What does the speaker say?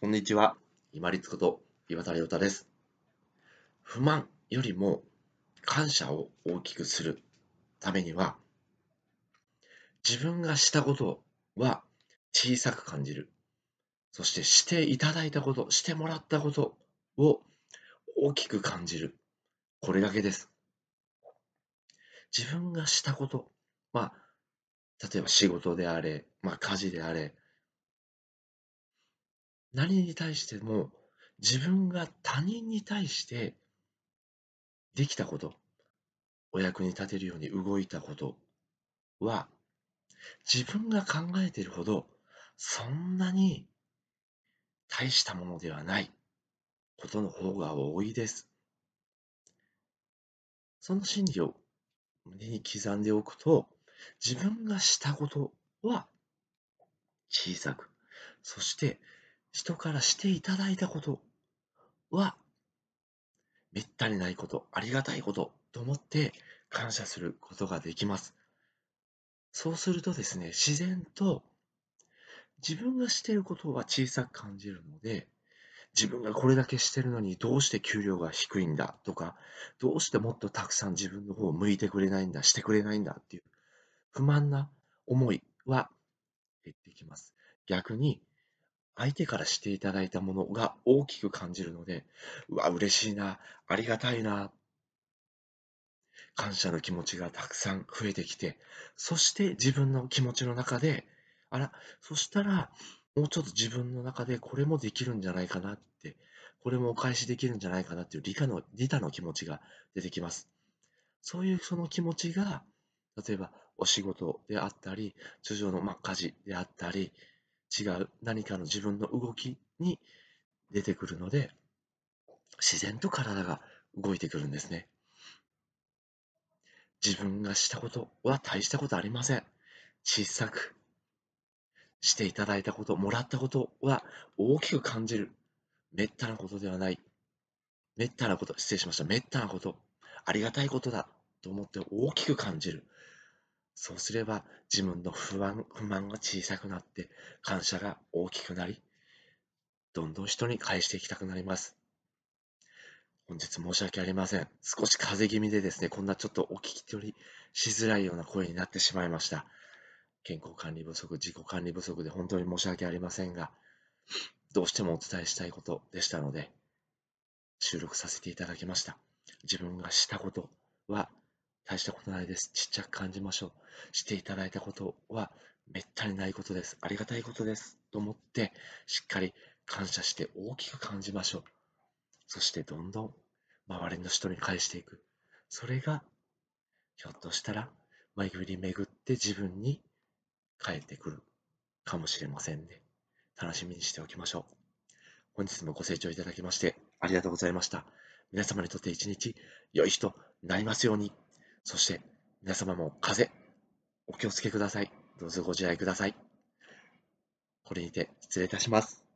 こんにちは。今立こと岩田亮太です。不満よりも感謝を大きくするためには、自分がしたことは小さく感じる。そしてしていただいたこと、してもらったことを大きく感じる。これだけです。自分がしたこと、まあ、例えば仕事であれ、まあ家事であれ、何に対しても自分が他人に対してできたこと、お役に立てるように動いたことは、自分が考えているほど、そんなに大したものではないことの方が多いです。その心理を胸に刻んでおくと、自分がしたことは小さく、そして人からしていただいたことは、めったにないこと、ありがたいことと思って感謝することができます。そうするとですね、自然と自分がしていることは小さく感じるので、自分がこれだけしてるのにどうして給料が低いんだとか、どうしてもっとたくさん自分の方を向いてくれないんだ、してくれないんだっていう不満な思いは減ってきます。逆に相手からしていただいたものが大きく感じるので、うわ、嬉しいな、ありがたいな、感謝の気持ちがたくさん増えてきて、そして自分の気持ちの中で、あら、そしたら、もうちょっと自分の中でこれもできるんじゃないかなって、これもお返しできるんじゃないかなっていう理科の、利他の気持ちが出てきます。そういうその気持ちが、例えばお仕事であったり、通常のま家事であったり、違う何かの自分の動きに出てくるので、自然と体が動いてくるんですね。自分がしたことは大したことありません。小さくしていただいたこと、もらったことは大きく感じる。めったなことではない。めったなこと、失礼しました。めったなこと、ありがたいことだと思って大きく感じる。そうすれば自分の不安、不満が小さくなって感謝が大きくなり、どんどん人に返していきたくなります。本日申し訳ありません。少し風邪気味でですね、こんなちょっとお聞き取りしづらいような声になってしまいました。健康管理不足、自己管理不足で本当に申し訳ありませんが、どうしてもお伝えしたいことでしたので、収録させていただきました。自分がしたことは大したことないです。ちっちゃく感じましょう。していただいたことはめったにないことです。ありがたいことです。と思って、しっかり感謝して大きく感じましょう。そしてどんどん周りの人に返していく。それが、ひょっとしたら、巡り巡って自分に返ってくるかもしれませんね。楽しみにしておきましょう。本日もご清聴いただきましてありがとうございました。皆様にとって一日良い日となりますように。そして皆様も風邪、お気をつけください。どうぞご自愛ください。これにて失礼いたします。